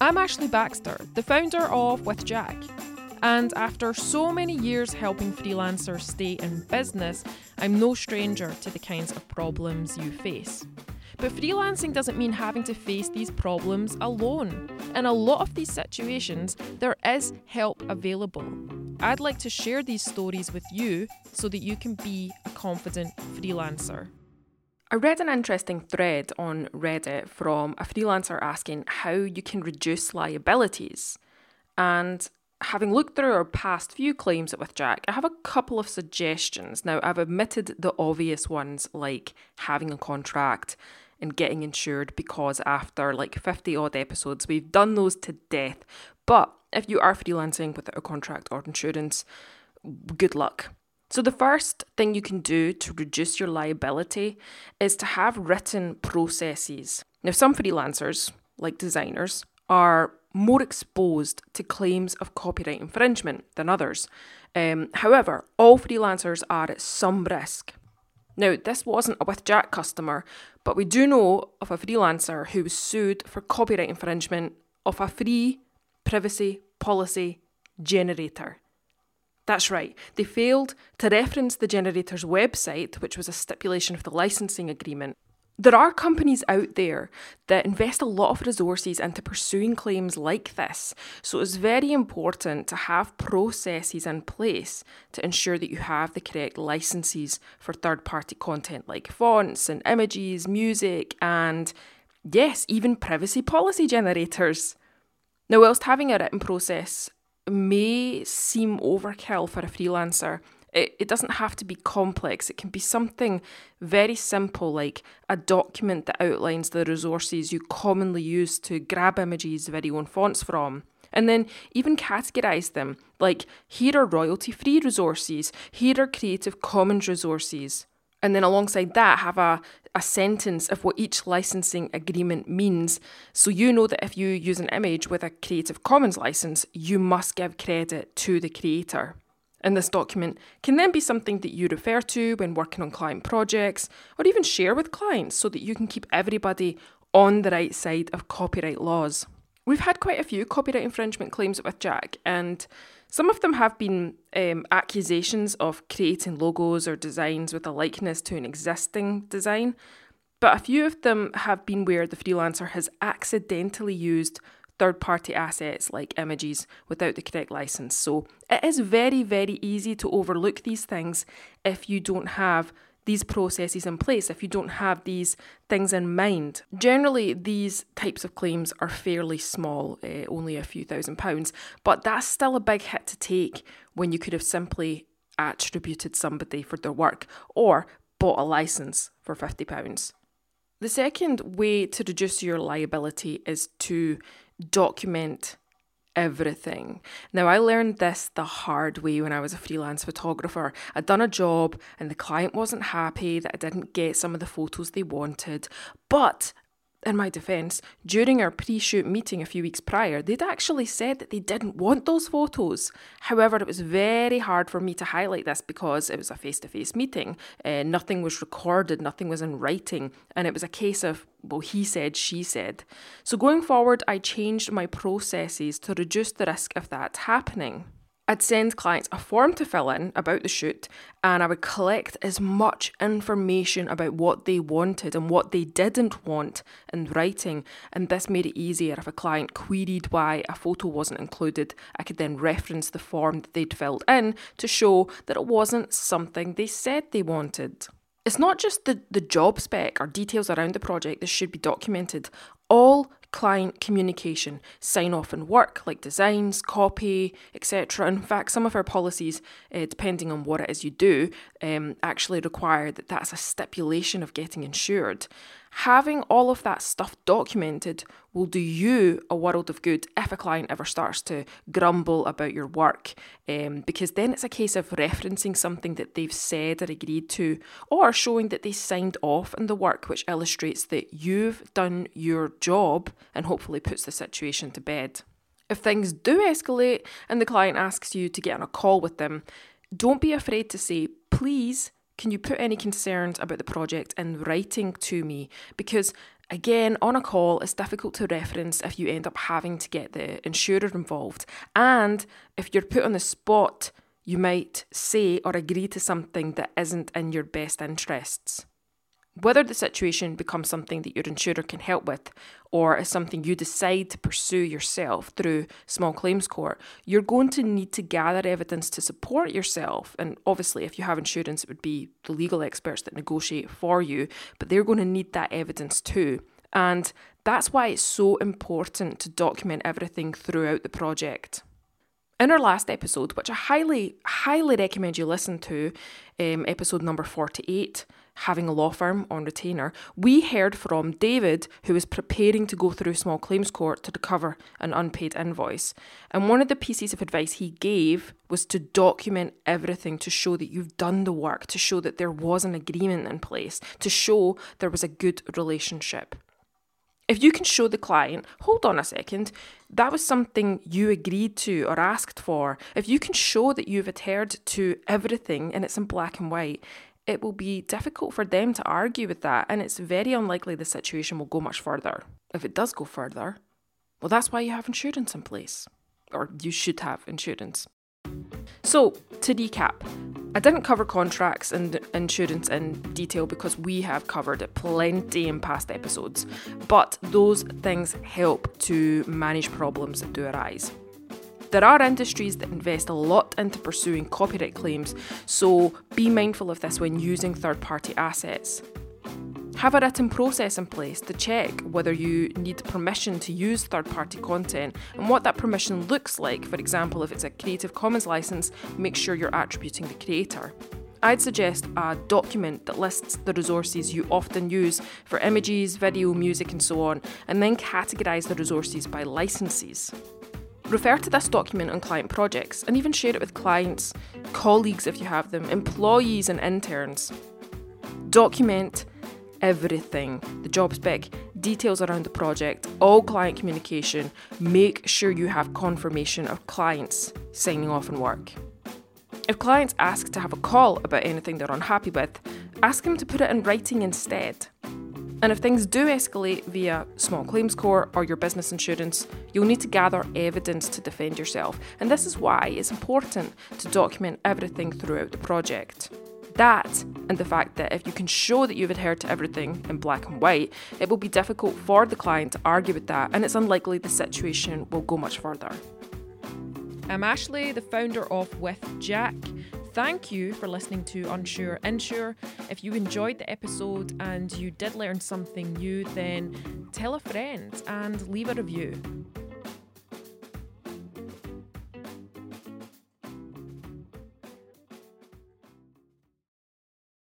I'm Ashley Baxter, the founder of With Jack. And after so many years helping freelancers stay in business, I'm no stranger to the kinds of problems you face. But freelancing doesn't mean having to face these problems alone. In a lot of these situations, there is help available. I'd like to share these stories with you so that you can be a confident freelancer. I read an interesting thread on Reddit from a freelancer asking how you can reduce liabilities. And having looked through our past few claims with Jack, I have a couple of suggestions. Now, I've omitted the obvious ones like having a contract and getting insured because after like 50 odd episodes, we've done those to death. But if you are freelancing without a contract or insurance, good luck. So, the first thing you can do to reduce your liability is to have written processes. Now, some freelancers, like designers, are more exposed to claims of copyright infringement than others. Um, however, all freelancers are at some risk. Now, this wasn't a with Jack customer, but we do know of a freelancer who was sued for copyright infringement of a free privacy policy generator. That's right, they failed to reference the generator's website, which was a stipulation of the licensing agreement. There are companies out there that invest a lot of resources into pursuing claims like this, so it's very important to have processes in place to ensure that you have the correct licenses for third party content like fonts and images, music, and yes, even privacy policy generators. Now, whilst having a written process may seem overkill for a freelancer. It, it doesn't have to be complex. It can be something very simple, like a document that outlines the resources you commonly use to grab images, video, and fonts from. And then even categorize them, like here are royalty free resources, here are Creative Commons resources. And then alongside that, have a, a sentence of what each licensing agreement means. So you know that if you use an image with a Creative Commons license, you must give credit to the creator. And this document can then be something that you refer to when working on client projects or even share with clients so that you can keep everybody on the right side of copyright laws. We've had quite a few copyright infringement claims with Jack, and some of them have been um, accusations of creating logos or designs with a likeness to an existing design, but a few of them have been where the freelancer has accidentally used third party assets like images without the correct license. So it is very, very easy to overlook these things if you don't have these processes in place, if you don't have these things in mind. Generally, these types of claims are fairly small, uh, only a few thousand pounds, but that's still a big hit to take when you could have simply attributed somebody for their work or bought a license for £50. The second way to reduce your liability is to document everything. Now, I learned this the hard way when I was a freelance photographer. I'd done a job and the client wasn't happy that I didn't get some of the photos they wanted, but in my defence, during our pre shoot meeting a few weeks prior, they'd actually said that they didn't want those photos. However, it was very hard for me to highlight this because it was a face to face meeting. Uh, nothing was recorded, nothing was in writing, and it was a case of, well, he said, she said. So going forward, I changed my processes to reduce the risk of that happening. I'd send clients a form to fill in about the shoot, and I would collect as much information about what they wanted and what they didn't want in writing. And this made it easier if a client queried why a photo wasn't included. I could then reference the form that they'd filled in to show that it wasn't something they said they wanted. It's not just the, the job spec or details around the project that should be documented. All client communication, sign off and work like designs, copy, etc. In fact, some of our policies, uh, depending on what it is you do, um, actually require that that's a stipulation of getting insured. Having all of that stuff documented will do you a world of good if a client ever starts to grumble about your work, um, because then it's a case of referencing something that they've said or agreed to, or showing that they signed off on the work, which illustrates that you've done your job and hopefully puts the situation to bed. If things do escalate and the client asks you to get on a call with them, don't be afraid to say, please can you put any concerns about the project in writing to me? Because Again, on a call, it's difficult to reference if you end up having to get the insurer involved. And if you're put on the spot, you might say or agree to something that isn't in your best interests. Whether the situation becomes something that your insurer can help with or is something you decide to pursue yourself through small claims court, you're going to need to gather evidence to support yourself. And obviously, if you have insurance, it would be the legal experts that negotiate for you, but they're going to need that evidence too. And that's why it's so important to document everything throughout the project. In our last episode, which I highly, highly recommend you listen to, um, episode number 48, having a law firm on retainer, we heard from David, who was preparing to go through small claims court to recover an unpaid invoice. And one of the pieces of advice he gave was to document everything to show that you've done the work, to show that there was an agreement in place, to show there was a good relationship. If you can show the client, hold on a second, that was something you agreed to or asked for. If you can show that you've adhered to everything and it's in black and white, it will be difficult for them to argue with that, and it's very unlikely the situation will go much further. If it does go further, well, that's why you have insurance in place, or you should have insurance. So, to recap, I didn't cover contracts and insurance in detail because we have covered it plenty in past episodes, but those things help to manage problems that do arise. There are industries that invest a lot into pursuing copyright claims, so be mindful of this when using third party assets. Have a written process in place to check whether you need permission to use third party content and what that permission looks like. For example, if it's a Creative Commons license, make sure you're attributing the creator. I'd suggest a document that lists the resources you often use for images, video, music, and so on, and then categorise the resources by licenses. Refer to this document on client projects and even share it with clients, colleagues if you have them, employees, and interns. Document everything the job spec, details around the project, all client communication. Make sure you have confirmation of clients signing off on work. If clients ask to have a call about anything they're unhappy with, ask them to put it in writing instead. And if things do escalate via small claims court or your business insurance, you'll need to gather evidence to defend yourself. And this is why it's important to document everything throughout the project. That, and the fact that if you can show that you've adhered to everything in black and white, it will be difficult for the client to argue with that, and it's unlikely the situation will go much further. I'm Ashley, the founder of With Jack. Thank you for listening to Unsure Insure. If you enjoyed the episode and you did learn something new, then tell a friend and leave a review.